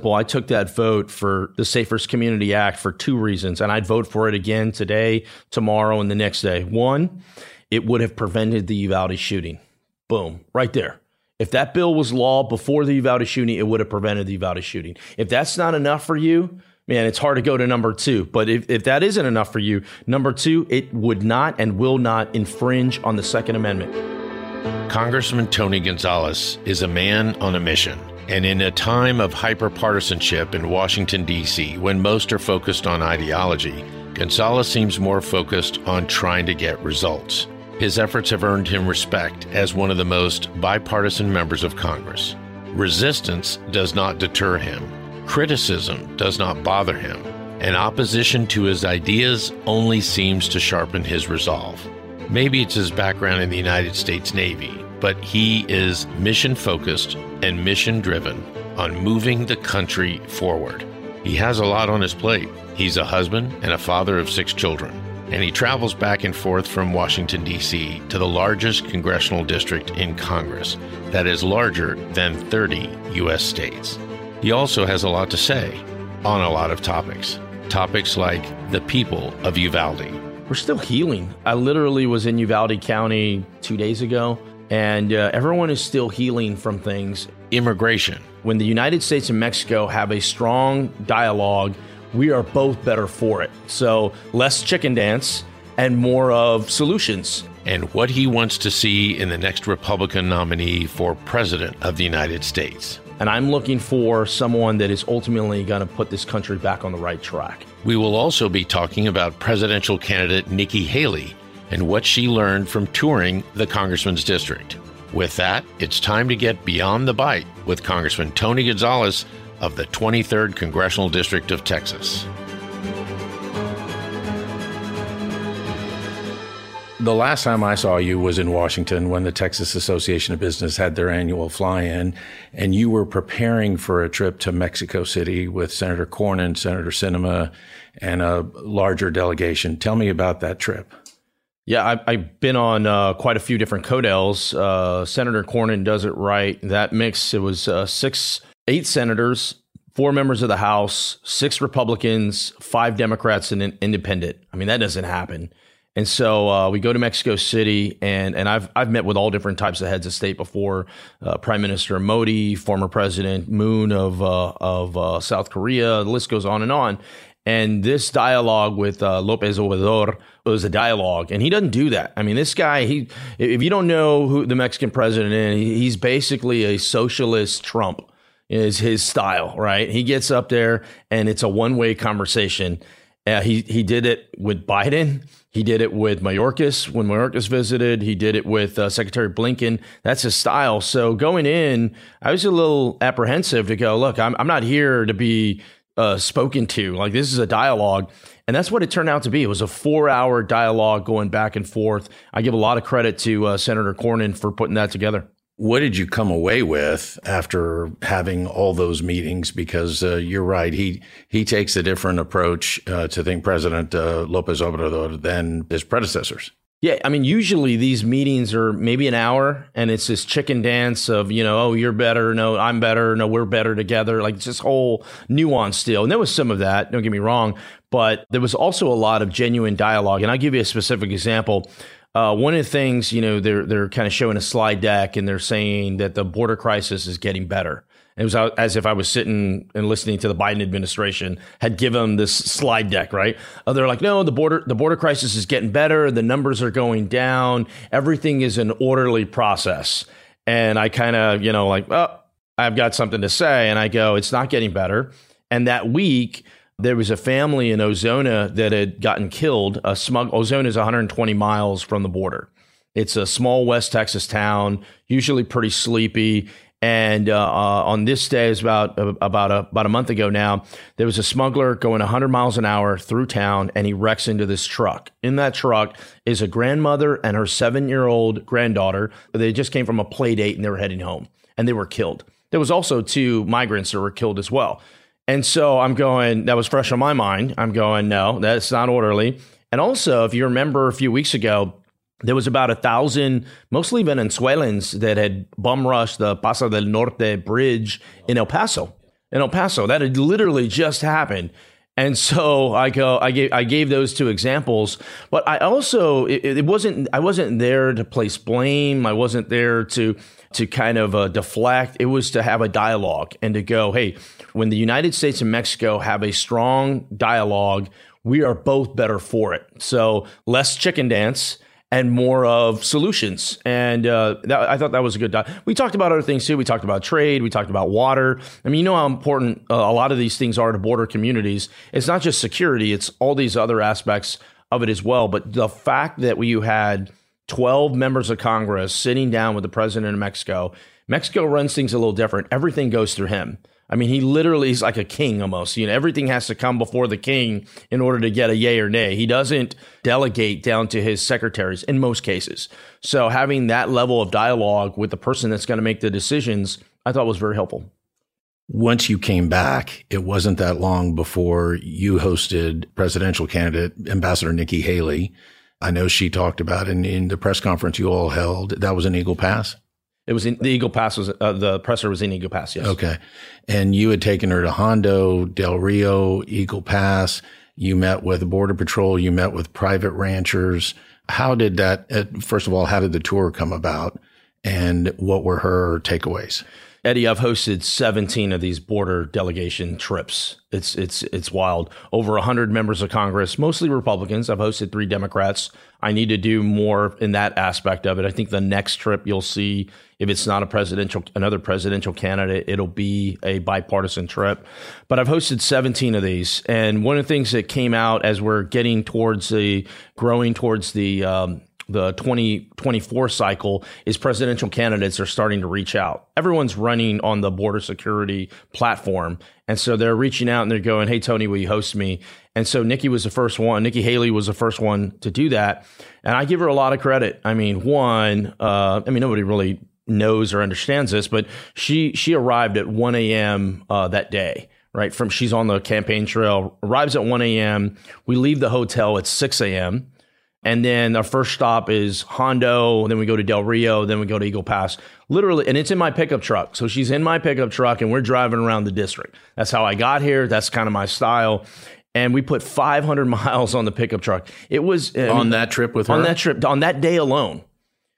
Well, I took that vote for the Safest Community Act for two reasons, and I'd vote for it again today, tomorrow, and the next day. One, it would have prevented the Uvalde shooting. Boom, right there. If that bill was law before the Uvalde shooting, it would have prevented the Uvalde shooting. If that's not enough for you, man, it's hard to go to number two. But if, if that isn't enough for you, number two, it would not and will not infringe on the Second Amendment. Congressman Tony Gonzales is a man on a mission. And in a time of hyperpartisanship in Washington, D.C., when most are focused on ideology, Gonzales seems more focused on trying to get results. His efforts have earned him respect as one of the most bipartisan members of Congress. Resistance does not deter him, criticism does not bother him, and opposition to his ideas only seems to sharpen his resolve. Maybe it's his background in the United States Navy, but he is mission focused and mission driven on moving the country forward. He has a lot on his plate. He's a husband and a father of six children, and he travels back and forth from Washington, D.C. to the largest congressional district in Congress that is larger than 30 U.S. states. He also has a lot to say on a lot of topics. Topics like the people of Uvalde. We're still healing. I literally was in Uvalde County two days ago and uh, everyone is still healing from things. Immigration. When the United States and Mexico have a strong dialogue, we are both better for it. So less chicken dance and more of solutions. And what he wants to see in the next Republican nominee for President of the United States. And I'm looking for someone that is ultimately going to put this country back on the right track. We will also be talking about presidential candidate Nikki Haley and what she learned from touring the congressman's district. With that, it's time to get beyond the bite with Congressman Tony Gonzales of the 23rd Congressional District of Texas. The last time I saw you was in Washington when the Texas Association of Business had their annual fly in, and you were preparing for a trip to Mexico City with Senator Cornyn, Senator Sinema, and a larger delegation. Tell me about that trip. Yeah, I, have been on uh, quite a few different CODELs. Uh, Senator Cornyn does it right. That mix, it was uh, six, eight senators, four members of the House, six Republicans, five Democrats, and an independent. I mean, that doesn't happen. And so uh, we go to Mexico City, and and I've I've met with all different types of heads of state before, uh, Prime Minister Modi, former President Moon of uh, of South Korea. The list goes on and on. And this dialogue with uh, Lopez Obrador was a dialogue, and he doesn't do that. I mean, this guy, he if you don't know who the Mexican president is, he's basically a socialist Trump is his style, right? He gets up there and it's a one way conversation. Uh, he he did it with Biden. He did it with Mayorkas when Mayorkas visited. He did it with uh, Secretary Blinken. That's his style. So going in, I was a little apprehensive to go. Look, I'm I'm not here to be uh, spoken to. Like this is a dialogue. And that's what it turned out to be. It was a four hour dialogue going back and forth. I give a lot of credit to uh, Senator Cornyn for putting that together. What did you come away with after having all those meetings? Because uh, you're right, he he takes a different approach uh, to think President uh, Lopez Obrador than his predecessors. Yeah, I mean, usually these meetings are maybe an hour, and it's this chicken dance of you know, oh, you're better, no, I'm better, no, we're better together. Like this whole nuance deal, and there was some of that. Don't get me wrong, but there was also a lot of genuine dialogue. And I'll give you a specific example. Uh, one of the things, you know, they're they're kind of showing a slide deck, and they're saying that the border crisis is getting better. It was as if I was sitting and listening to the Biden administration had given this slide deck, right? Uh, they're like, no, the border the border crisis is getting better. The numbers are going down. Everything is an orderly process. And I kind of, you know, like, oh, I've got something to say, and I go, it's not getting better. And that week, there was a family in Ozona that had gotten killed. A smug Ozona is 120 miles from the border. It's a small West Texas town, usually pretty sleepy. And uh, uh, on this day, is about uh, about a, about a month ago now, there was a smuggler going 100 miles an hour through town, and he wrecks into this truck. In that truck is a grandmother and her seven year old granddaughter. They just came from a play date and they were heading home, and they were killed. There was also two migrants that were killed as well. And so I'm going. That was fresh on my mind. I'm going. No, that's not orderly. And also, if you remember a few weeks ago, there was about a thousand, mostly Venezuelans, that had bum rushed the Paso del Norte bridge in El Paso. in El Paso. That had literally just happened. And so I go, I gave, I gave those two examples, but I also, it, it wasn't, I wasn't there to place blame. I wasn't there to, to kind of uh, deflect. It was to have a dialogue and to go, hey, when the United States and Mexico have a strong dialogue, we are both better for it. So less chicken dance and more of solutions. And uh, that, I thought that was a good. Di- we talked about other things too. We talked about trade. We talked about water. I mean, you know how important uh, a lot of these things are to border communities. It's not just security; it's all these other aspects of it as well. But the fact that we had 12 members of Congress sitting down with the president of Mexico. Mexico runs things a little different. Everything goes through him. I mean, he literally is like a king almost. You know, everything has to come before the king in order to get a yay or nay. He doesn't delegate down to his secretaries in most cases. So having that level of dialogue with the person that's going to make the decisions, I thought was very helpful. Once you came back, it wasn't that long before you hosted presidential candidate Ambassador Nikki Haley. I know she talked about in, in the press conference you all held. That was an Eagle Pass. It was in the Eagle Pass was uh, the presser was in Eagle Pass. Yes. Okay. And you had taken her to Hondo, Del Rio, Eagle Pass. You met with Border Patrol. You met with private ranchers. How did that, uh, first of all, how did the tour come about? And what were her takeaways? Eddie, I've hosted 17 of these border delegation trips. It's it's it's wild. Over 100 members of Congress, mostly Republicans. I've hosted 3 Democrats. I need to do more in that aspect of it. I think the next trip you'll see if it's not a presidential another presidential candidate, it'll be a bipartisan trip. But I've hosted 17 of these, and one of the things that came out as we're getting towards the growing towards the um, the 2024 cycle is presidential candidates are starting to reach out. Everyone's running on the border security platform. And so they're reaching out and they're going, Hey, Tony, will you host me? And so Nikki was the first one. Nikki Haley was the first one to do that. And I give her a lot of credit. I mean, one, uh, I mean, nobody really knows or understands this, but she, she arrived at 1 a.m. Uh, that day right? From she's on the campaign trail, arrives at 1 a.m. We leave the hotel at 6 a.m. And then our first stop is Hondo. Then we go to Del Rio. Then we go to Eagle Pass. Literally, and it's in my pickup truck. So she's in my pickup truck and we're driving around the district. That's how I got here. That's kind of my style. And we put 500 miles on the pickup truck. It was on mean, that trip with her? On that trip, on that day alone.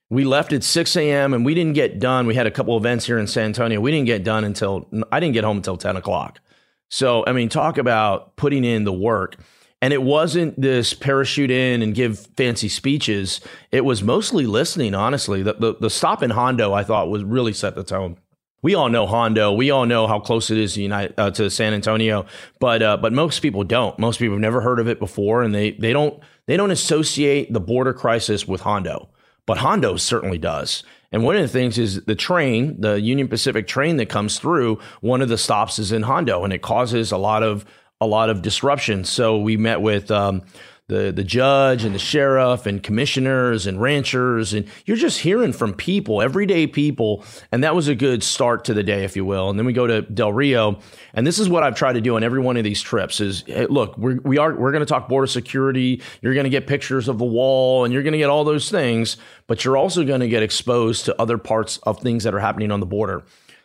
We left at 6 a.m. and we didn't get done. We had a couple events here in San Antonio. We didn't get done until, I didn't get home until 10 o'clock. So, I mean, talk about putting in the work. And it wasn't this parachute in and give fancy speeches. It was mostly listening, honestly. The, the, the stop in Hondo, I thought, was really set the tone. We all know Hondo. We all know how close it is to, United, uh, to San Antonio, but uh, but most people don't. Most people have never heard of it before, and they they don't they don't associate the border crisis with Hondo. But Hondo certainly does. And one of the things is the train, the Union Pacific train that comes through, one of the stops is in Hondo, and it causes a lot of a lot of disruption. So we met with um, the the judge and the sheriff and commissioners and ranchers, and you're just hearing from people, everyday people, and that was a good start to the day, if you will. And then we go to Del Rio, and this is what I've tried to do on every one of these trips: is hey, look, we're, we are we're going to talk border security. You're going to get pictures of the wall, and you're going to get all those things, but you're also going to get exposed to other parts of things that are happening on the border.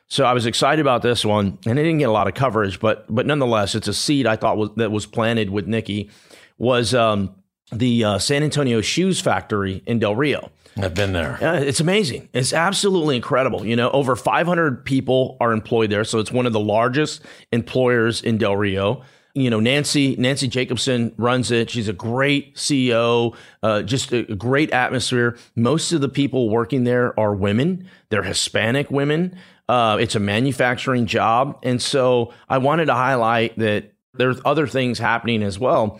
So I was excited about this one, and it didn't get a lot of coverage, but but nonetheless, it's a seed I thought was, that was planted with Nikki was um, the uh, San Antonio Shoes Factory in Del Rio. I've been there. Uh, it's amazing. It's absolutely incredible. You know, over 500 people are employed there, so it's one of the largest employers in Del Rio. You know, Nancy Nancy Jacobson runs it. She's a great CEO. Uh, just a, a great atmosphere. Most of the people working there are women. They're Hispanic women. Uh, it's a manufacturing job. And so I wanted to highlight that there's other things happening as well.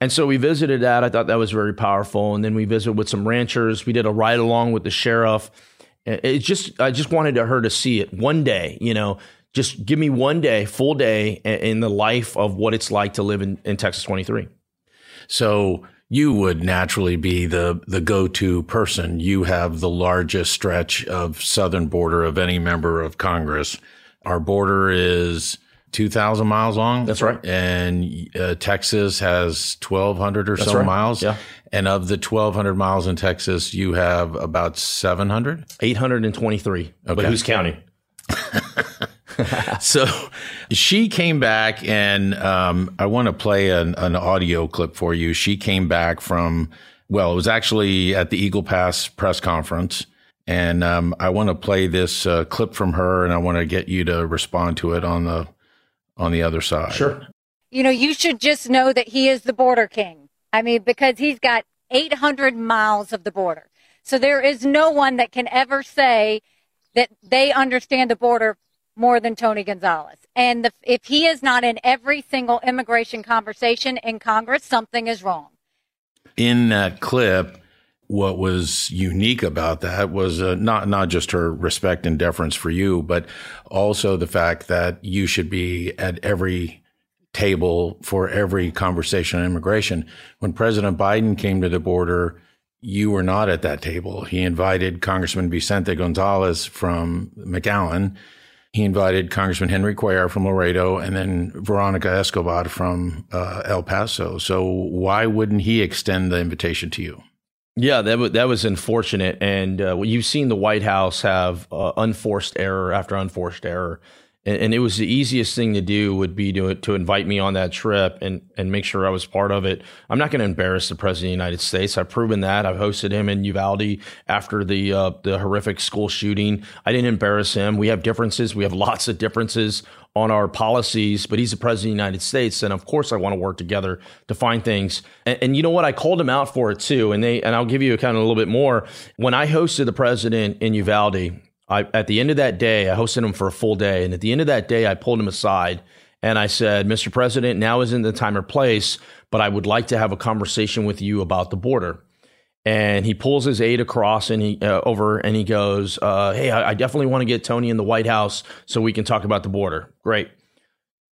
And so we visited that. I thought that was very powerful. And then we visited with some ranchers. We did a ride along with the sheriff. It just, I just wanted her to see it one day, you know, just give me one day, full day in the life of what it's like to live in, in Texas 23. So you would naturally be the the go-to person. You have the largest stretch of southern border of any member of Congress. Our border is 2,000 miles long. That's right. And uh, Texas has 1,200 or That's so right. miles. Yeah. And of the 1,200 miles in Texas, you have about 700? 823. Okay. But who's counting? so she came back, and um, I want to play an, an audio clip for you. She came back from, well, it was actually at the Eagle Pass press conference. And um, I want to play this uh, clip from her, and I want to get you to respond to it on the on the other side. Sure. You know, you should just know that he is the border king. I mean, because he's got 800 miles of the border. So there is no one that can ever say that they understand the border more than Tony Gonzales. And the, if he is not in every single immigration conversation in Congress, something is wrong. In that clip, what was unique about that was uh, not not just her respect and deference for you, but also the fact that you should be at every table for every conversation on immigration. When President Biden came to the border, you were not at that table. He invited Congressman Vicente Gonzalez from McAllen. He invited Congressman Henry Cuellar from Laredo and then Veronica Escobar from uh, El Paso. So why wouldn't he extend the invitation to you? Yeah, that was, that was unfortunate. And uh, you've seen the White House have uh, unforced error after unforced error. And, and, it was the easiest thing to do would be to, to invite me on that trip and, and make sure I was part of it. I'm not going to embarrass the President of the United States. I've proven that. I've hosted him in Uvalde after the, uh, the horrific school shooting. I didn't embarrass him. We have differences. We have lots of differences on our policies, but he's the president of the United States, and of course I want to work together to find things. And, and, you know what? I called him out for it too, and they and I'll give you a kind of a little bit more. When I hosted the president in Uvalde, I, at the end of that day, I hosted him for a full day, and at the end of that day, I pulled him aside and I said, "Mr. President, now isn't the time or place, but I would like to have a conversation with you about the border." and he pulls his aide across and he uh, over and he goes, uh, "Hey, I, I definitely want to get Tony in the White House so we can talk about the border." Great.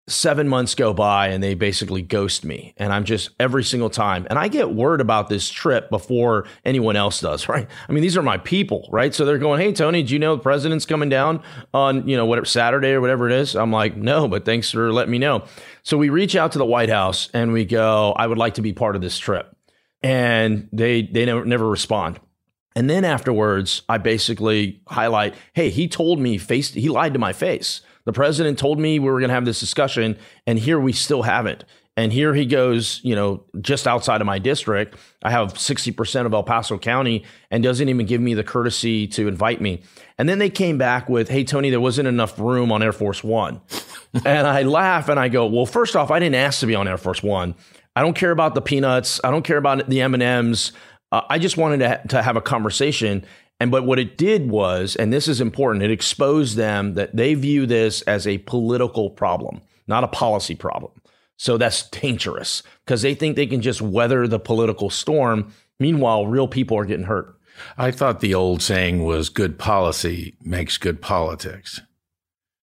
Seven months go by and they basically ghost me, and I'm just every single time, and I get word about this trip before anyone else does. Right? I mean, these are my people, right? So they're going, "Hey, Tony, do you know the president's coming down on you know whatever Saturday or whatever it is?" I'm like, "No, but thanks for letting me know." So we reach out to the White House and we go, "I would like to be part of this trip." and they they never, never respond. And then afterwards, I basically highlight, hey, he told me face he lied to my face. The president told me we were going to have this discussion, and here we still haven't. And here he goes, you know, just outside of my district. I have 60% of El Paso County and doesn't even give me the courtesy to invite me. And then they came back with, hey, Tony, there wasn't enough room on Air Force One. and I laugh and I go, well, first off, I didn't ask to be on Air Force One. I don't care about the peanuts. I don't care about the M and M's. Uh, I just wanted to, ha- to have a conversation. And but what it did was, and this is important, it exposed them that they view this as a political problem, not a policy problem. So that's dangerous because they think they can just weather the political storm. Meanwhile, real people are getting hurt. I thought the old saying was good policy makes good politics.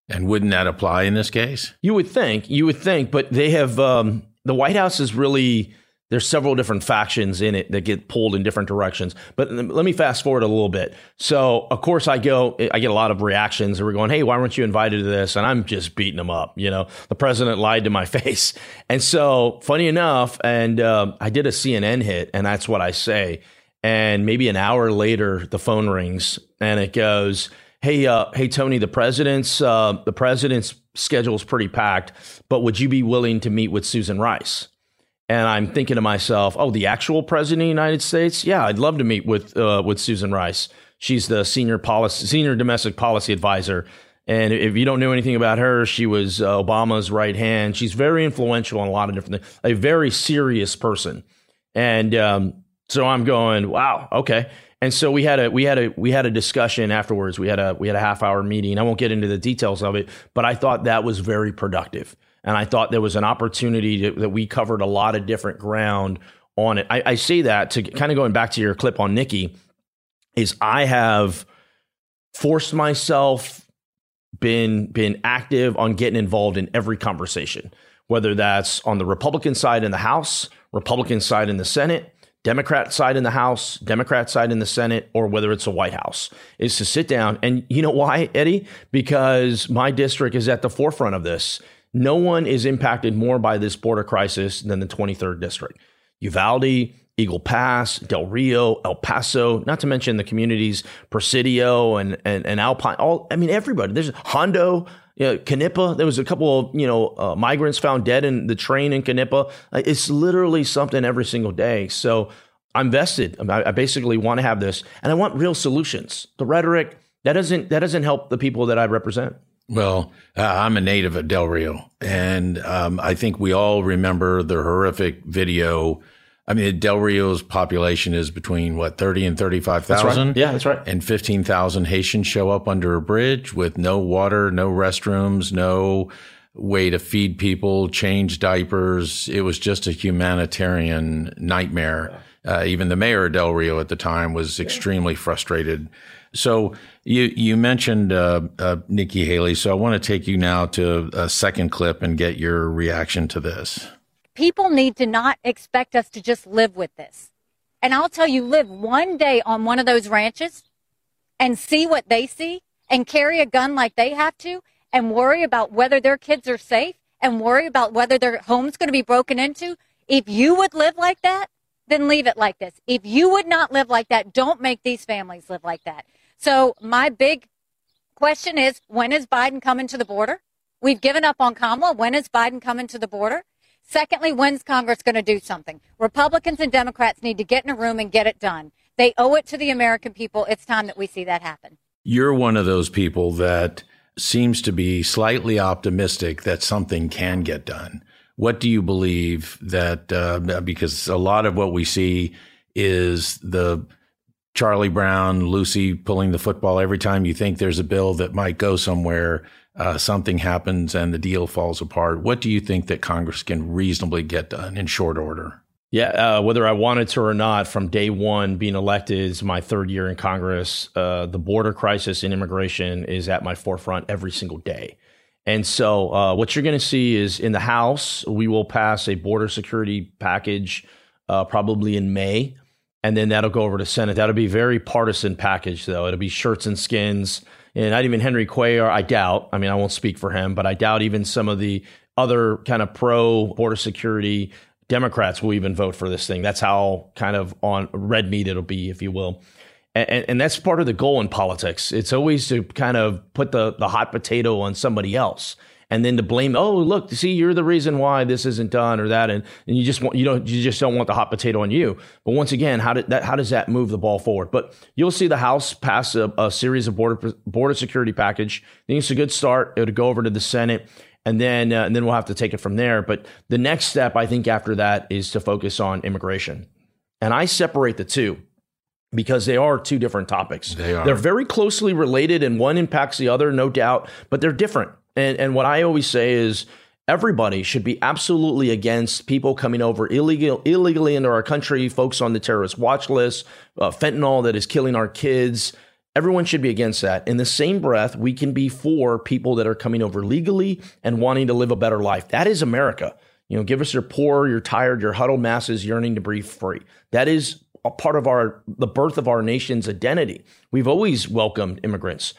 And wouldn't that apply in this case? You would think, you would think, but they have um, the White House is really there's several different factions in it that get pulled in different directions. But let me fast forward a little bit. So, of course, I go, I get a lot of reactions. We're going, hey, why weren't you invited to this? And I'm just beating them up. You know, the president lied to my face. And so, funny enough, and uh, I did a CNN hit, and that's what I say. And maybe an hour later, the phone rings, and it goes, hey, uh, hey, Tony, the president's uh, the president's schedule is pretty packed, but would you be willing to meet with Susan Rice? And I'm thinking to myself, oh, the actual president of the United States? Yeah, I'd love to meet with uh, with Susan Rice. She's the senior policy, senior domestic policy advisor. And if you don't know anything about her, she was uh, Obama's right hand. She's very influential on a lot of different things. A very serious person. And um, so I'm going, wow, okay. And so we had a we had a we had a discussion afterwards. We had a we had a half hour meeting. I won't get into the details of it, but I thought that was very productive, and I thought there was an opportunity to, that we covered a lot of different ground on it. I, I say that to kind of going back to your clip on Nikki, is I have forced myself been been active on getting involved in every conversation, whether that's on the Republican side in the House, Republican side in the Senate Democrat side in the House, Democrat side in the Senate, or whether it's a White House, is to sit down. And you know why, Eddie? Because my district is at the forefront of this. No one is impacted more by this border crisis than the 23rd district. Uvalde, Eagle Pass, Del Rio, El Paso, not to mention the communities Presidio and, and, and Alpine. All I mean, everybody. There's Hondo. You know, Knippa, there was a couple of you know uh, migrants found dead in the train in Knippa. Uh, it's literally something every single day. So I'm vested. I, I basically want to have this, and I want real solutions. The rhetoric that doesn't that doesn't help the people that I represent. Well, uh, I'm a native of Del Rio, and um, I think we all remember the horrific video. I mean, Del Rio's population is between what 30 and 35,000. Right. Yeah, that's right. And 15,000 Haitians show up under a bridge with no water, no restrooms, no way to feed people, change diapers. It was just a humanitarian nightmare. Uh, even the mayor of Del Rio at the time was extremely frustrated. So you you mentioned uh, uh, Nikki Haley, so I want to take you now to a second clip and get your reaction to this. People need to not expect us to just live with this. And I'll tell you, live one day on one of those ranches and see what they see and carry a gun like they have to and worry about whether their kids are safe and worry about whether their home's going to be broken into. If you would live like that, then leave it like this. If you would not live like that, don't make these families live like that. So my big question is, when is Biden coming to the border? We've given up on Kamala. When is Biden coming to the border? Secondly, when's Congress going to do something? Republicans and Democrats need to get in a room and get it done. They owe it to the American people. It's time that we see that happen. You're one of those people that seems to be slightly optimistic that something can get done. What do you believe that, uh, because a lot of what we see is the Charlie Brown, Lucy pulling the football every time you think there's a bill that might go somewhere, uh, something happens and the deal falls apart. What do you think that Congress can reasonably get done in short order? Yeah, uh, whether I wanted to or not, from day one, being elected is my third year in Congress. Uh, the border crisis and immigration is at my forefront every single day. And so, uh, what you're going to see is in the House, we will pass a border security package uh, probably in May and then that'll go over to Senate. That'll be very partisan package, though. It'll be shirts and skins, and not even Henry Cuellar. I doubt. I mean, I won't speak for him, but I doubt even some of the other kind of pro border security Democrats will even vote for this thing. That's how kind of on red meat it'll be, if you will. And, and, that's part of the goal in politics. It's always to kind of put the, the hot potato on somebody else and then to blame, oh, look, see, you're the reason why this isn't done or that, and, and you just want you don't you just don't want the hot potato on you. But once again, how did that how does that move the ball forward? But you'll see the House pass a, a series of border border security package. I think it's a good start. It'll go over to the Senate and then uh, and then we'll have to take it from there. But the next step, I think, after that is to focus on immigration, and I separate the two because they are two different topics. They are. They're very closely related, and one impacts the other, no doubt, but they're different. And and what I always say is everybody should be absolutely against people coming over illegal illegally into our country, folks on the terrorist watch list, uh, fentanyl that is killing our kids. Everyone should be against that. In the same breath, we can be for people that are coming over legally and wanting to live a better life. That is America. You know, give us your poor, your tired, your huddled masses yearning to breathe free. That is a part of our the birth of our nation's identity. We've always welcomed immigrants.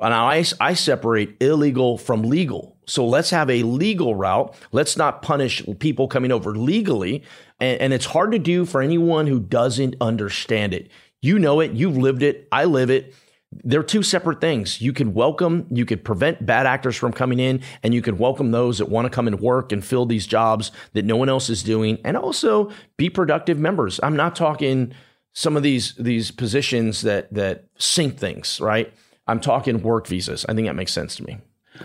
Now, I, I separate illegal from legal. So let's have a legal route. Let's not punish people coming over legally. And, and, it's hard to do for anyone who doesn't understand it. You know it. You've lived it. I live it. They're two separate things. You can welcome, you could prevent bad actors from coming in, and you can welcome those that want to come and work and fill these jobs that no one else is doing, and also be productive members. I'm not talking some of these these positions that that sink things, right? I'm talking work visas. I think that makes sense to me.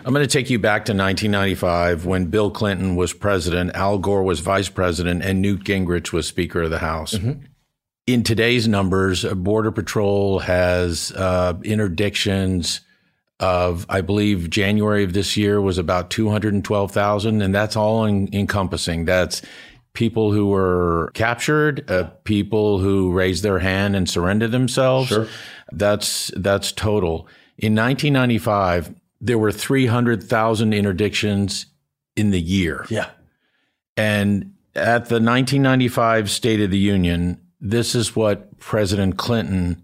I'm going to take you back to 1995 when Bill Clinton was president, Al Gore was vice president, and Newt Gingrich was Speaker of the House. Mm-hmm. In today's numbers, Border Patrol has uh, interdictions of, I believe, January of this year was about 212,000, and that's all in, encompassing. That's people who were captured, uh, people who raised their hand and surrendered themselves. Sure. That's that's total. In 1995, there were 300,000 interdictions in the year. Yeah. And at the 1995 State of the Union, this is what President Clinton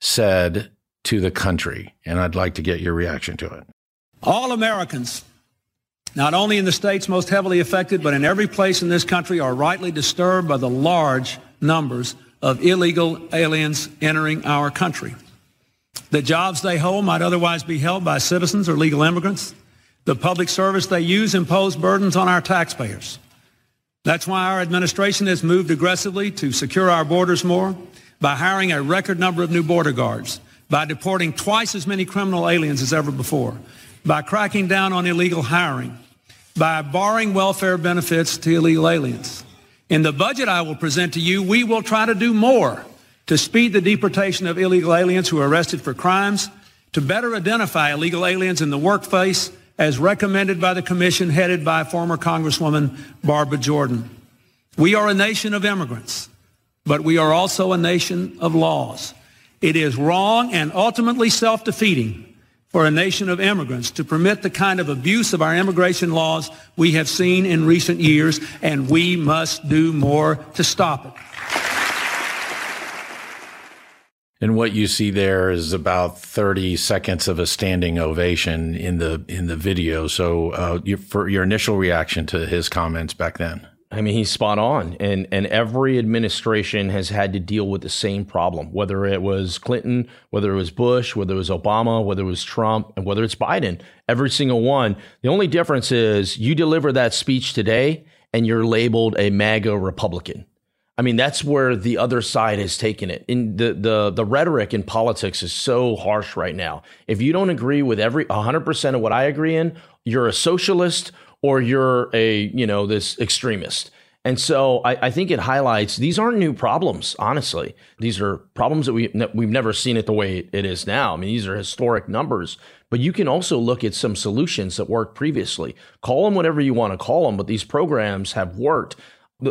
said to the country. And I'd like to get your reaction to it. All Americans, not only in the states most heavily affected, but in every place in this country, are rightly disturbed by the large numbers of illegal aliens entering our country. The jobs they hold might otherwise be held by citizens or legal immigrants. The public service they use impose burdens on our taxpayers. That's why our administration has moved aggressively to secure our borders more by hiring a record number of new border guards, by deporting twice as many criminal aliens as ever before, by cracking down on illegal hiring, by barring welfare benefits to illegal aliens. In the budget I will present to you, we will try to do more to speed the deportation of illegal aliens who are arrested for crimes, to better identify illegal aliens in the workplace as recommended by the commission headed by former Congresswoman Barbara Jordan. We are a nation of immigrants, but we are also a nation of laws. It is wrong and ultimately self-defeating for a nation of immigrants to permit the kind of abuse of our immigration laws we have seen in recent years, and we must do more to stop it. And what you see there is about 30 seconds of a standing ovation in the in the video. So, uh, your, for your initial reaction to his comments back then. I mean, he's spot on, and and every administration has had to deal with the same problem. Whether it was Clinton, whether it was Bush, whether it was Obama, whether it was Trump, and whether it's Biden, every single one. The only difference is you deliver that speech today, and you're labeled a MAGA Republican. I mean, that's where the other side has taken it. In the the the rhetoric in politics is so harsh right now. If you don't agree with every 100% of what I agree in, you're a socialist or you're a, you know, this extremist. And so I, I, think it highlights these aren't new problems, honestly. These are problems that we, we've never seen it the way it is now. I mean, these are historic numbers, but you can also look at some solutions that worked previously. Call them whatever you want to call them, but these programs have worked.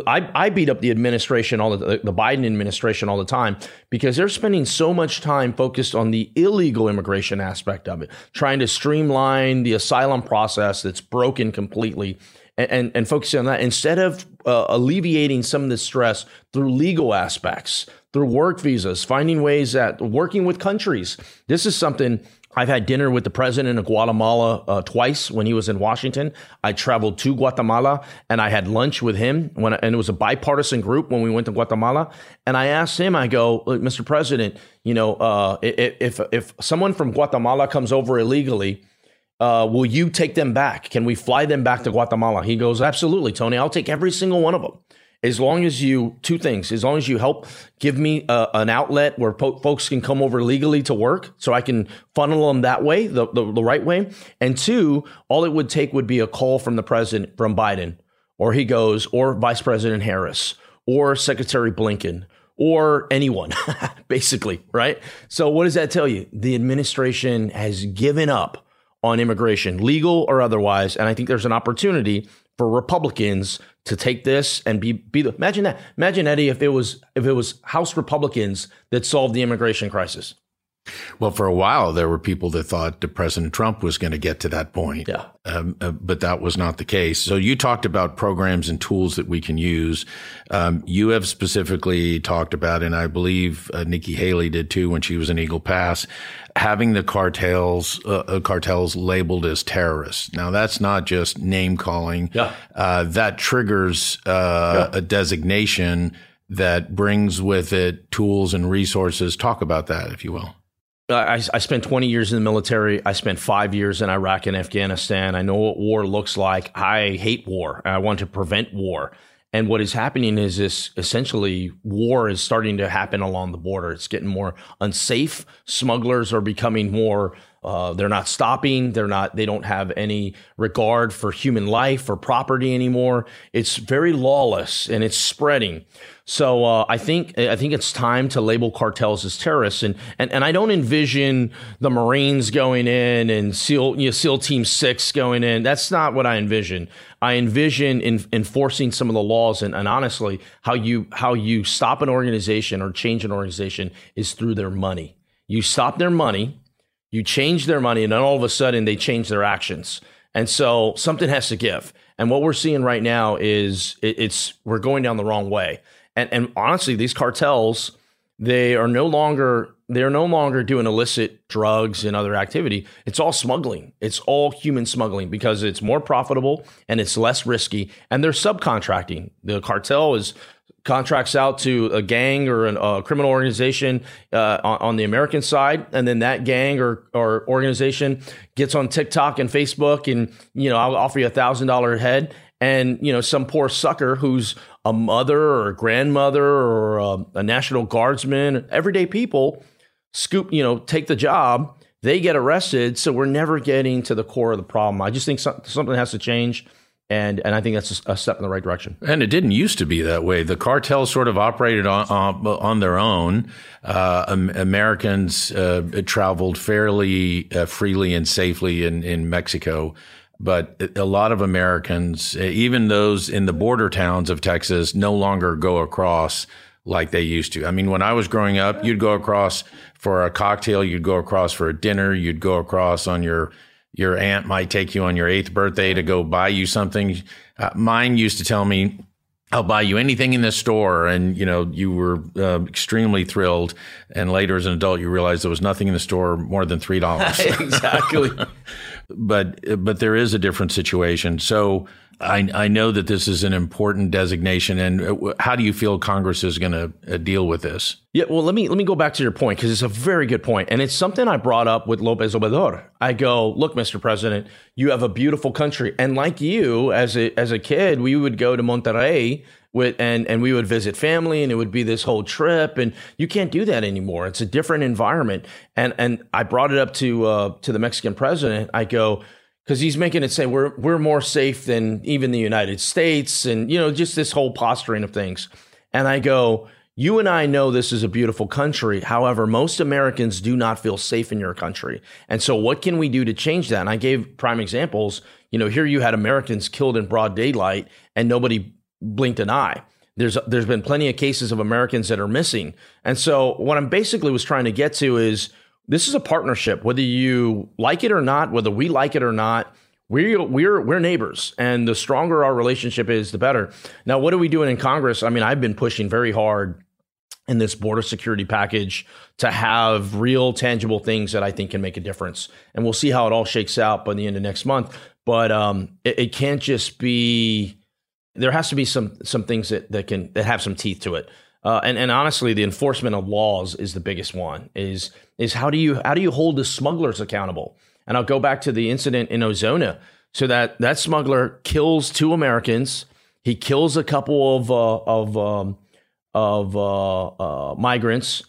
I, I beat up the administration, all the, the Biden administration all the time because they're spending so much time focused on the illegal immigration aspect of it, trying to streamline the asylum process that's broken completely and, and, and focusing on that instead of uh, alleviating some of the stress through legal aspects, through work visas, finding ways that working with countries. This is something I've had dinner with the president of Guatemala uh, twice when he was in Washington. I traveled to Guatemala and I had lunch with him when, and it was a bipartisan group when we went to Guatemala. And I asked him, I go, Mr. President, you know, uh, if if someone from Guatemala comes over illegally, uh, will you take them back? Can we fly them back to Guatemala? He goes, absolutely, Tony. I'll take every single one of them as long as you two things as long as you help give me a, an outlet where po- folks can come over legally to work so i can funnel them that way the, the, the, right way. And two all it would take would be a call from the president from biden or he goes or vice president harris or secretary blinken or anyone basically right? So what does that tell you? The administration has given up on immigration legal or otherwise and i think there's an opportunity for Republicans to take this and be be the imagine that imagine Eddie if it was if it was House Republicans that solved the immigration crisis. Well, for a while, there were people that thought that President Trump was going to get to that point. Yeah. Um, uh, but that was not the case. So you talked about programs and tools that we can use. Um, you have specifically talked about, and I believe uh, Nikki Haley did too when she was in Eagle Pass, having the cartels uh, uh cartels labeled as terrorists. Now that's not just name calling. Yeah. Uh, that triggers uh, yeah. a designation that brings with it tools and resources. Talk about that, if you will. I, I, spent 20 years in the military. I spent five years in Iraq and Afghanistan. I know what war looks like. I hate war. I want to prevent war. And what is happening is this essentially war is starting to happen along the border. It's getting more unsafe. Smugglers are becoming more uh, they're not stopping. They're not. They don't have any regard for human life or property anymore. It's very lawless and it's spreading. So uh, I think I think it's time to label cartels as terrorists, and and, and I don't envision the Marines going in and SEAL you know, SEAL Team Six going in. That's not what I envision. I envision in, enforcing some of the laws, and, and honestly, how you how you stop an organization or change an organization is through their money. You stop their money you change their money, and then all of a sudden they change their actions. And so something has to give. And what we're seeing right now is it's we're going down the wrong way. And and honestly, these cartels they are no longer they're no longer doing illicit drugs and other activity. It's all smuggling. It's all human smuggling because it's more profitable and it's less risky. And they're subcontracting. The cartel is contracts out to a gang or an, a criminal organization uh, on, on, the American side, and then that gang or, or organization gets on TikTok and Facebook, and you know I'll offer you a thousand dollar head, and you know some poor sucker who's a mother or a grandmother or a, a National Guardsman, everyday people scoop, you know, take the job, they get arrested. So we're never getting to the core of the problem. I just think something has to change and and I think that's a, step in the right direction. And it didn't used to be that way. The cartels sort of operated on on, on their own. Uh, Americans uh, traveled fairly uh, freely and safely in in Mexico. But a lot of Americans, even those in the border towns of Texas, no longer go across like they used to. I mean, when I was growing up, you'd go across for a cocktail, you'd go across for a dinner, you'd go across on your your aunt might take you on your eighth birthday to go buy you something. Uh, mine used to tell me, I'll buy you anything in the store. And, you know, you were uh, extremely thrilled. And later as an adult, you realized there was nothing in the store more than $3. exactly. but, but there is a different situation. So I, I know that this is an important designation, and uh, how do you feel Congress is going to uh, deal with this? Yeah, well, let me let me go back to your point because it's a very good point, and it's something I brought up with Lopez Obrador. I go, look, Mr. President, you have a beautiful country, and like you, as a as a kid, we would go to Monterrey with and and we would visit family, and it would be this whole trip, and you can't do that anymore. It's a different environment, and and I brought it up to uh, to the Mexican president. I go because he's making it say we're we're more safe than even the United States, and you know just this whole posturing of things. And I go, you and I know this is a beautiful country. However, most Americans do not feel safe in your country. And so, what can we do to change that? And I gave prime examples. You know, here you had Americans killed in broad daylight, and nobody blinked an eye. There's there's been plenty of cases of Americans that are missing. And so, what I'm basically was trying to get to is this is a partnership, whether you like it or not, whether we like it or not. We're, we're, we're neighbors, and the stronger our relationship is, the better. Now, what are we doing in Congress? I mean, I've been pushing very hard in this border security package to have real tangible things that I think can make a difference. And we'll see how it all shakes out by the end of next month. But um, it, it, can't just be. There has to be some some things that, that can that have some teeth to it. Uh, and and honestly, the enforcement of laws is the biggest one. Is is how do you how do you hold the smugglers accountable? And I'll go back to the incident in Ozona. So that that smuggler kills two Americans. He kills a couple of uh, of um, of uh, uh, migrants,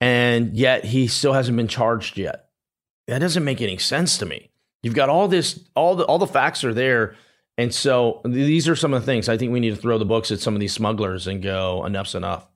and yet he still hasn't been charged yet. That doesn't make any sense to me. You've got all this, all the all the facts are there, and so these are some of the things I think we need to throw the books at some of these smugglers and go, enough's enough.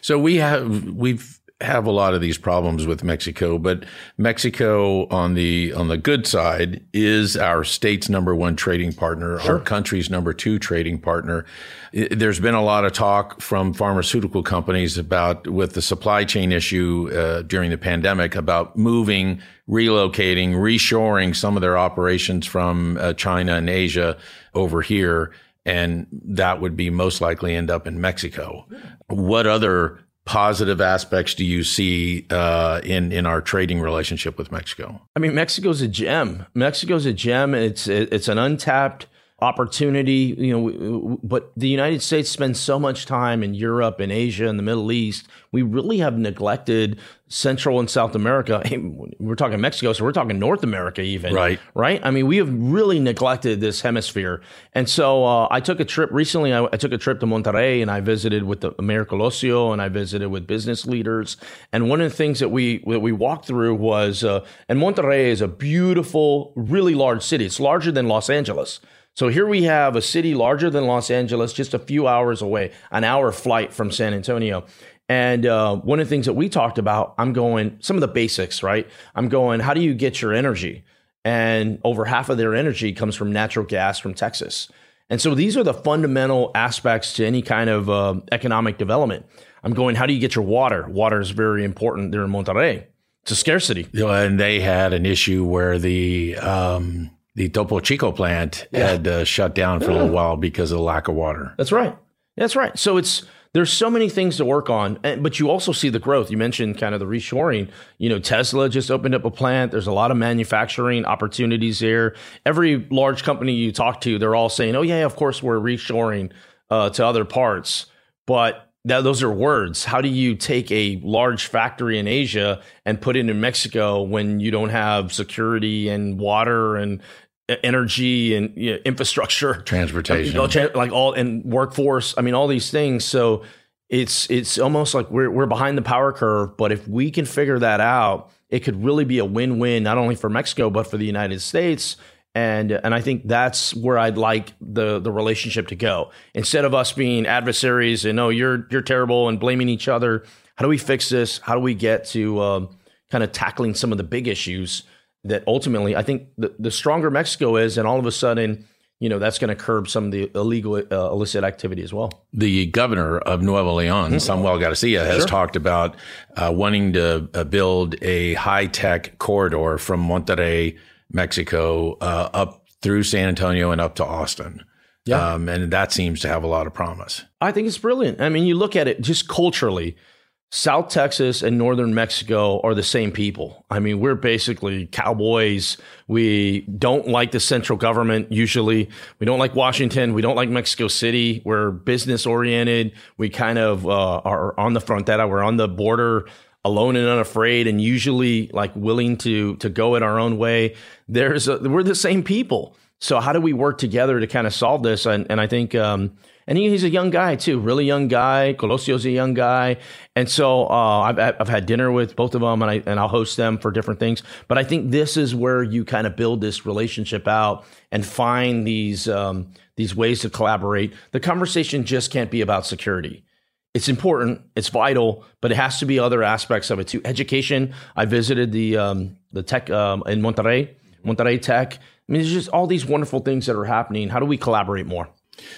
So we have we've have a lot of these problems with Mexico, but Mexico on the on the good side is our state's number one trading partner, sure. our country's number two trading partner. There's been a lot of talk from pharmaceutical companies about with the supply chain issue uh, during the pandemic about moving, relocating, reshoring some of their operations from uh, China and Asia over here and that would be most likely end up in Mexico. What other positive aspects do you see uh, in in our trading relationship with Mexico? I mean, Mexico's a gem. Mexico's a gem. It's it's an untapped opportunity, you know, but the United States spends so much time in Europe and Asia and the Middle East. We really have neglected Central and South America. We're talking Mexico, so we're talking North America, even. Right. Right. I mean, we have really neglected this hemisphere. And so uh, I took a trip recently. I, I, took a trip to Monterrey and I visited with the Mayor Colosio and I visited with business leaders. And one of the things that we that we walked through was, uh, and Monterrey is a beautiful, really large city. It's larger than Los Angeles. So here we have a city larger than Los Angeles, just a few hours away, an hour flight from San Antonio. And uh, one of the things that we talked about, I'm going some of the basics, right? I'm going, how do you get your energy? And over half of their energy comes from natural gas from Texas. And so these are the fundamental aspects to any kind of uh, economic development. I'm going, how do you get your water? Water is very important there in Monterrey. It's a scarcity. And they had an issue where the um, the Topo Chico plant yeah. had uh, shut down for yeah. a little while because of the lack of water. That's right. That's right. So it's there's so many things to work on, but you also see the growth. You mentioned kind of the reshoring. You know, Tesla just opened up a plant. There's a lot of manufacturing opportunities there. Every large company you talk to, they're all saying, "Oh yeah, of course we're reshoring uh, to other parts." But that those are words. How do you take a large factory in Asia and put it in Mexico when you don't have security and water and energy and you know, infrastructure, transportation, like all and workforce? I mean, all these things. So it's it's almost like we're we're behind the power curve. But if we can figure that out, it could really be a win win not only for Mexico but for the United States and and I think that's where I'd like the the relationship to go. Instead of us being adversaries and oh you're you're terrible and blaming each other, how do we fix this? How do we get to um, kind of tackling some of the big issues that ultimately I think the, the stronger Mexico is, and all of a sudden. You know that's going to curb some of the illegal uh, illicit activity as well. The governor of Nuevo Leon, mm-hmm. Samuel Garcia, has sure. talked about uh, wanting to uh, build a high tech corridor from Monterrey Mexico uh, up through San Antonio and up to Austin. Yeah. Um, and that seems to have a lot of promise. I think it's brilliant. I mean, you look at it just culturally, South Texas and Northern Mexico are the same people. I mean, we're basically cowboys. We don't like the central government usually. We don't like Washington. We don't like Mexico City. We're business oriented. We kind of uh, are on the front that we're on the border alone and unafraid and usually like willing to to go it our own way there's a, we're the same people so how do we work together to kind of solve this and, and i think um, and he, he's a young guy too really young guy colosio's a young guy and so uh, I've, I've had dinner with both of them and, I, and i'll host them for different things but i think this is where you kind of build this relationship out and find these um, these ways to collaborate the conversation just can't be about security it's important, it's vital, but it has to be other aspects of it too. Education. I visited the um, the tech um, in Monterrey, Monterrey Tech. I mean, there's just all these wonderful things that are happening. How do we collaborate more?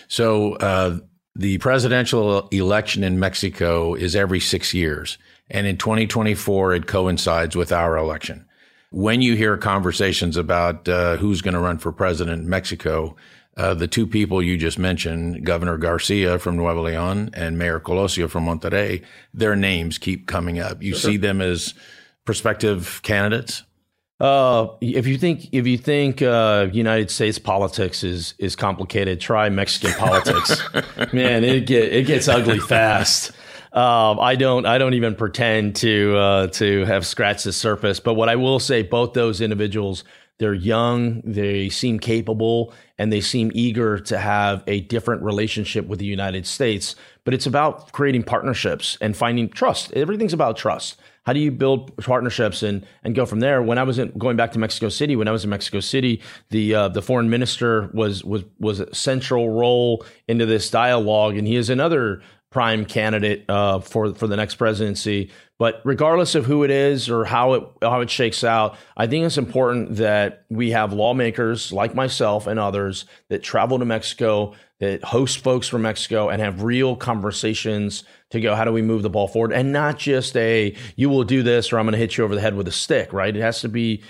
So uh, the presidential election in Mexico is every six years, and in 2024 it coincides with our election. When you hear conversations about uh, who's going to run for president in Mexico, uh, the two people you just mentioned, Governor Garcia from Nuevo Leon and Mayor Colosio from Monterrey, their names keep coming up. You sure. see them as prospective candidates? Uh, if you think if you think uh, United States politics is is complicated, try Mexican politics. Man, it get it gets ugly fast. Um, I don't I don't even pretend to uh, to have scratched the surface. But what I will say, both those individuals they're young, they seem capable, and they seem eager to have a different relationship with the United States. But it's about creating partnerships and finding trust. Everything's about trust. How do you build partnerships and and go from there? When I was in, going back to Mexico City, when I was in Mexico City, the uh, the foreign minister was was was a central role into this dialogue, and he is another prime candidate uh, for for the next presidency. But regardless of who it is or how it how it shakes out, I think it's important that we have lawmakers like myself and others that travel to Mexico, that host folks from Mexico, and have real conversations to go. How do we move the ball forward? And not just a you will do this or I'm going to hit you over the head with a stick. Right? It has to be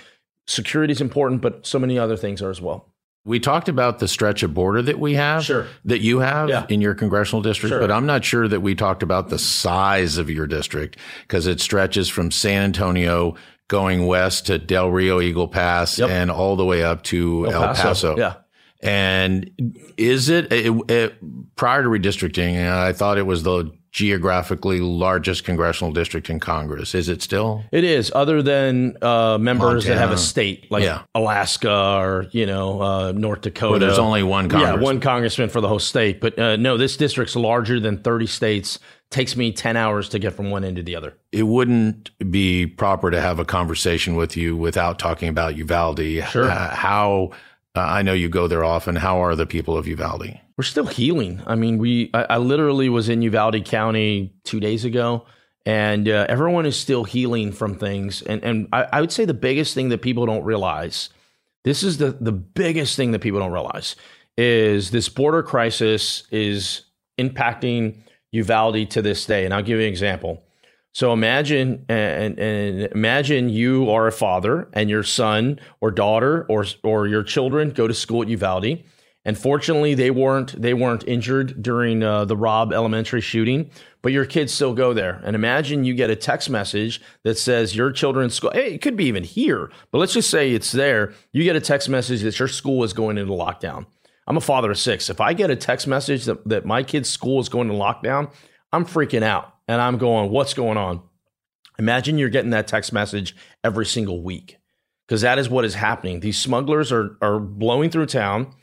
security is important, but so many other things are as well. We talked about the stretch of border that we have, sure. that you have yeah. in your congressional district, sure. but I'm not sure that we talked about the size of your district because it stretches from San Antonio going west to Del Rio Eagle Pass yep. and all the way up to El, El Paso. Paso. Yeah. And is it, it, it prior to redistricting? I thought it was the geographically largest congressional district in Congress. Is it still? It is, other than uh, members Montana. that have a state like yeah. Alaska or you know uh, North Dakota. Well, there's only one. Yeah, one congressman for the whole state. But uh, no, this district's larger than 30 states. Takes me 10 hours to get from one end to the other. It wouldn't be proper to have a conversation with you without talking about Uvalde. Sure. how uh, I know you go there often. How are the people of Uvalde? We're still healing. I mean, we I, I literally was in Uvalde County two days ago, and uh, everyone is still healing from things. And and I, I would say the biggest thing that people don't realize, this is the the biggest thing that people don't realize, is this border crisis is impacting Uvalde to this day. And I'll give you an example. So imagine and, and, imagine you are a father and your son or daughter or or your children go to school at Uvalde. And fortunately, they weren't they weren't injured during uh, the Robb Elementary shooting, but your kids still go there. And imagine you get a text message that says your children's school. Hey, it could be even here, but let's just say it's there. You get a text message that your school is going into lockdown. I'm a father of six. If I get a text message that, that my kid's school is going to lockdown, I'm freaking out and I'm going, what's going on? Imagine you're getting that text message every single week because that is what is happening. These smugglers are, are blowing through town.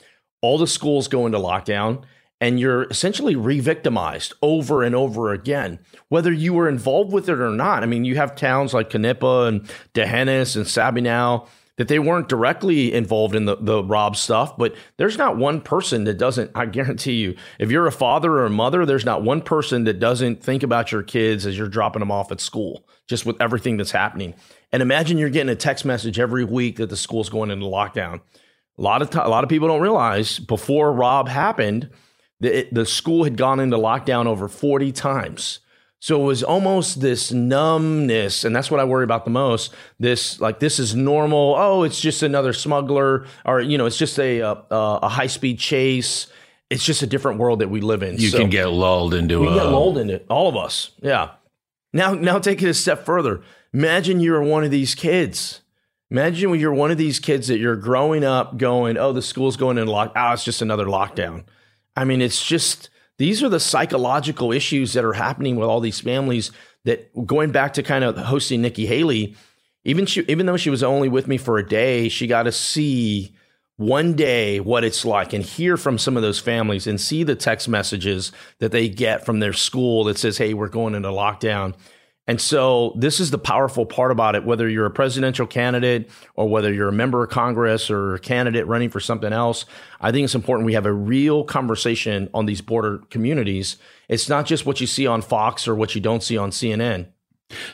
All the schools go into lockdown and you're essentially re-victimized over and over again, whether you were involved with it or not. I mean, you have towns like Knippa and D'Hanis and Sabinal that they weren't directly involved in the, the Robb stuff, but there's not one person that doesn't, I guarantee you, if you're a father or a mother, there's not one person that doesn't think about your kids as you're dropping them off at school, just with everything that's happening. And imagine you're getting a text message every week that the school's going into lockdown. A lot of t- a lot of people don't realize before Robb happened, the, the school had gone into lockdown over 40 times. So it was almost this numbness, and that's what I worry about the most. This like this is normal. Oh, it's just another smuggler, or you know, it's just a a, a high speed chase. It's just a different world that we live in. You so can get lulled into. We a, get lulled into it. all of us. Yeah. Now, now take it a step further. Imagine you're one of these kids. Imagine when you're one of these kids that you're growing up, going, "Oh, the school's going in lock. Oh, it's just another lockdown." I mean, it's just these are the psychological issues that are happening with all these families that going back to kind of hosting Nikki Haley, even she, even though she was only with me for a day, she got to see one day what it's like and hear from some of those families and see the text messages that they get from their school that says, Hey, we're going into lockdown. And so this is the powerful part about it, whether you're a presidential candidate or whether you're a member of Congress or a candidate running for something else. I think it's important we have a real conversation on these border communities. It's not just what you see on Fox or what you don't see on CNN.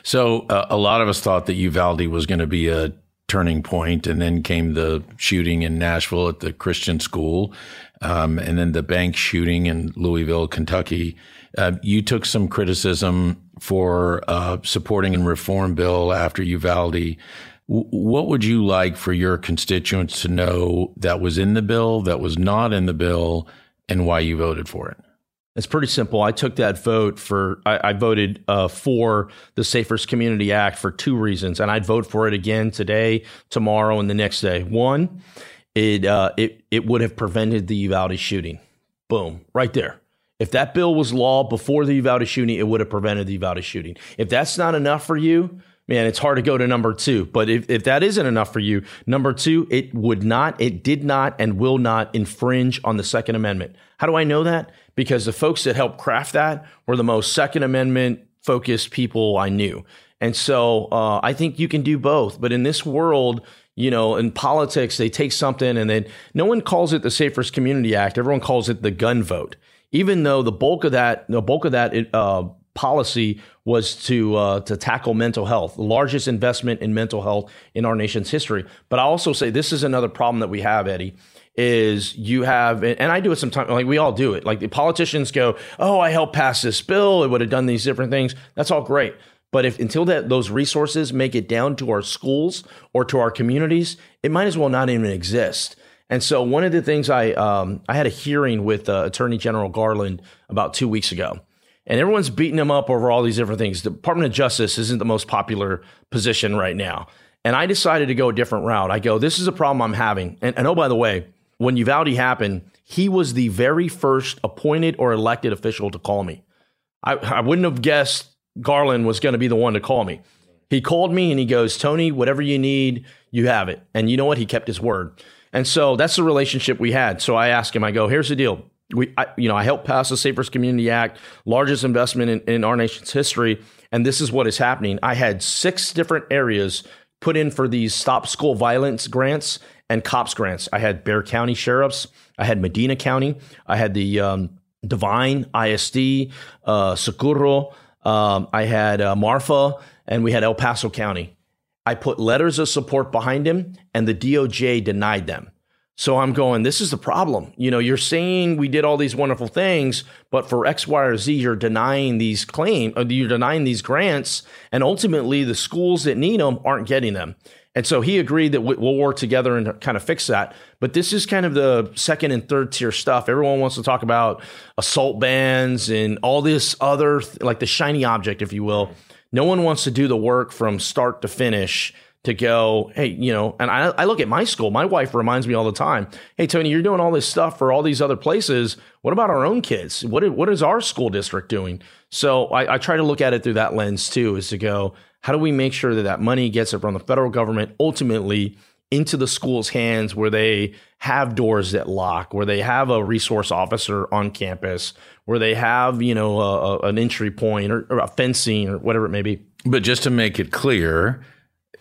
So uh, a lot of us thought that Uvalde was going to be a turning point, and then came the shooting in Nashville at the Christian school, um, and then the bank shooting in Louisville, Kentucky. Uh, you took some criticism for uh, supporting a reform bill after Uvalde. W- what would you like for your constituents to know that was in the bill, that was not in the bill, and why you voted for it? It's pretty simple. I took that vote for, I, I voted uh, for the Safest Community Act for two reasons, and I'd vote for it again today, tomorrow, and the next day. One, it uh, it it would have prevented the Uvalde shooting. Boom, right there. If that bill was law before the Uvalde shooting, it would have prevented the Uvalde shooting. If that's not enough for you, man, it's hard to go to number two. But if, if that isn't enough for you, number two, it would not, it did not, and will not infringe on the Second Amendment. How do I know that? Because the folks that helped craft that were the most Second Amendment focused people I knew. And so uh, I think you can do both. But in this world, you know, in politics, they take something and then no one calls it the Safest Community Act. Everyone calls it the gun vote even though the bulk of that, the bulk of that uh, policy was to uh, to tackle mental health, the largest investment in mental health in our nation's history. But I also say this is another problem that we have, Eddie. Is you have, and I do it sometimes, like we all do it. Like the politicians go, "Oh, I helped pass this bill. It would have done these different things." That's all great. But if until that those resources make it down to our schools or to our communities, it might as well not even exist. And so one of the things I um, I had a hearing with uh, Attorney General Garland about two weeks ago, and everyone's beating him up over all these different things. The Department of Justice isn't the most popular position right now, and I decided to go a different route. I go, this is a problem I'm having, and, and oh by the way, when Uvalde happened, he was the very first appointed or elected official to call me. I, I wouldn't have guessed Garland was going to be the one to call me. He called me and he goes, Tony, whatever you need, you have it. And you know what? He kept his word. And so that's the relationship we had. So I asked him, I go, here's the deal. We, I, you know, I helped pass the Safest Community Act, largest investment in, in our nation's history. And this is what is happening. I had six different areas put in for these stop school violence grants and cops grants. I had Bexar County sheriffs. I had Medina County. I had the um, Devine ISD, uh, Socorro. Um, I had uh, Marfa, and we had El Paso County. I put letters of support behind him, and the DOJ denied them. So I'm going, this is the problem. You know, you're saying we did all these wonderful things, but for X, Y, or Z, you're denying these claims, uh, you're denying these grants, and ultimately the schools that need them aren't getting them. And so he agreed that we'll work together and kind of fix that. But this is kind of the second and third tier stuff. Everyone wants to talk about assault bans and all this other, like the shiny object, if you will. No one wants to do the work from start to finish to go, hey, you know, and I, I look at my school. My wife reminds me all the time, hey, Tony, you're doing all this stuff for all these other places. What about our own kids? What what is our school district doing? So I, I try to look at it through that lens too, is to go, how do we make sure that that money gets it from the federal government ultimately into the school's hands where they have doors that lock, where they have a resource officer on campus, where they have, you know, a, a, an entry point or, or a fencing or whatever it may be. But just to make it clear,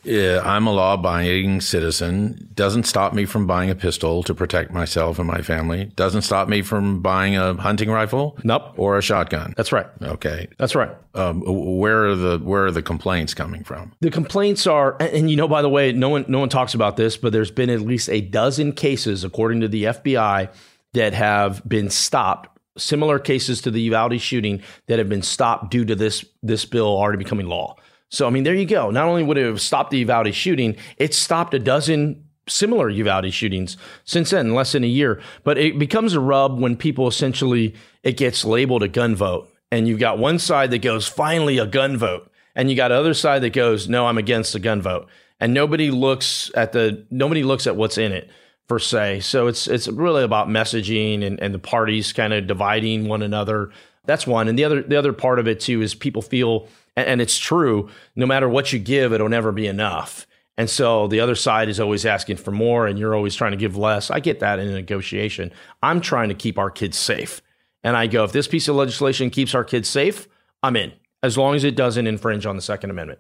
I'm a law abiding citizen. Doesn't stop me from buying a pistol to protect myself and my family. Doesn't stop me from buying a hunting rifle. Nope. Or a shotgun. That's right. Okay. That's right. Um, where are the where are the complaints coming from? The complaints are, and, you know, by the way, no one no one talks about this, but there's been at least a dozen cases, according to the FBI, that have been stopped. Similar cases to the Uvalde shooting that have been stopped due to this this bill already becoming law. So, I mean, there you go. Not only would it have stopped the Uvalde shooting, it stopped a dozen similar Uvalde shootings since then, less than a year. But it becomes a rub when people essentially, it gets labeled a gun vote. And you've got one side that goes, finally a gun vote. And you got other side that goes, no, I'm against the gun vote. And nobody looks at the, nobody looks at what's in it per se. So it's, it's really about messaging and, and the parties kind of dividing one another. That's one. And the other, the other part of it too is people feel, and, and it's true. No matter what you give, it'll never be enough. And so the other side is always asking for more, and you're always trying to give less. I get that in a negotiation. I'm trying to keep our kids safe. And I go, if this piece of legislation keeps our kids safe, I'm in, as long as it doesn't infringe on the Second Amendment.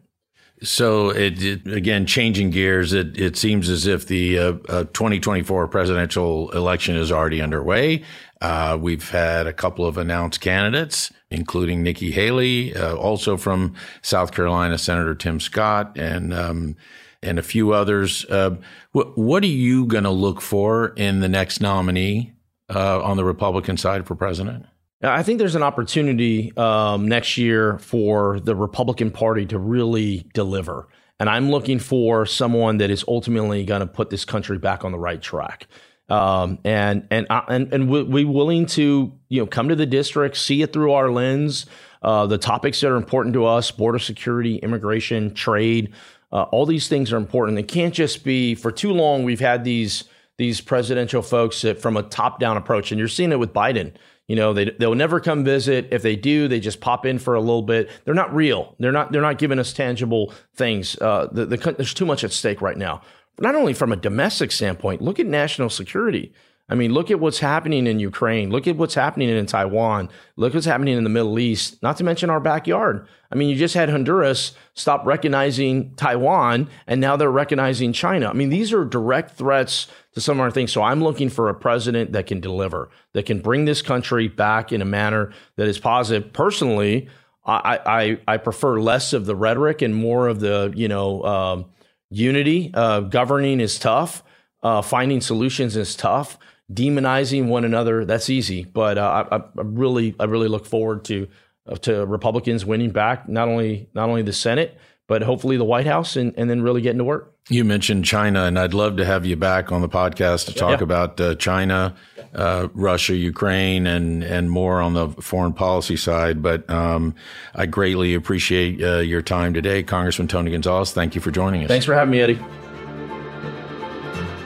So it, it, again, changing gears, it, it seems as if the uh, uh, 2024 presidential election is already underway. Uh, we've had a couple of announced candidates, including Nikki Haley, uh, also from South Carolina, Senator Tim Scott, and um, and a few others. Uh, what, what are you going to look for in the next nominee uh, on the Republican side for president? I think there's an opportunity um, next year for the Republican Party to really deliver. And I'm looking for someone that is ultimately going to put this country back on the right track. Um, and and and and we willing to you know come to the district, see it through our lens. Uh, the topics that are important to us: border security, immigration, trade. Uh, all these things are important. It can't just be for too long. We've had these these presidential folks that from a top down approach, and you're seeing it with Biden. You know, they they'll never come visit. If they do, they just pop in for a little bit. They're not real. They're not they're not giving us tangible things. Uh, the, the, there's too much at stake right now. Not only from a domestic standpoint, look at national security. I mean, look at what's happening in Ukraine. Look at what's happening in Taiwan. Look at what's happening in the Middle East, not to mention our backyard. I mean, you just had Honduras stop recognizing Taiwan, and now they're recognizing China. I mean, these are direct threats to some of our things. So I'm looking for a president that can deliver, that can bring this country back in a manner that is positive. Personally, I, I, I prefer less of the rhetoric and more of the, you know, um, unity. Uh, governing is tough. Uh, finding solutions is tough demonizing one another that's easy but uh, I, I, really i really look forward to uh, to republicans winning back not only not only the senate but hopefully the white house and, and then really getting to work you mentioned china and i'd love to have you back on the podcast to talk yeah. about uh, china uh, russia ukraine and and more on the foreign policy side but um, i greatly appreciate uh, your time today congressman tony gonzales thank you for joining us thanks for having me eddie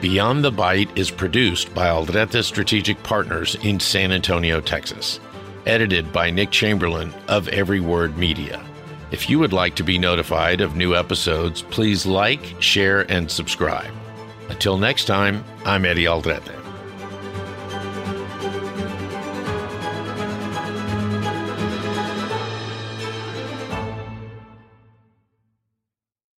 Beyond the Bite is produced by Aldrete Strategic Partners in San Antonio, Texas. Edited by Nick Chamberlain of Every Word Media. If you would like to be notified of new episodes, please like, share, and subscribe. Until next time, I'm Eddie Aldrete.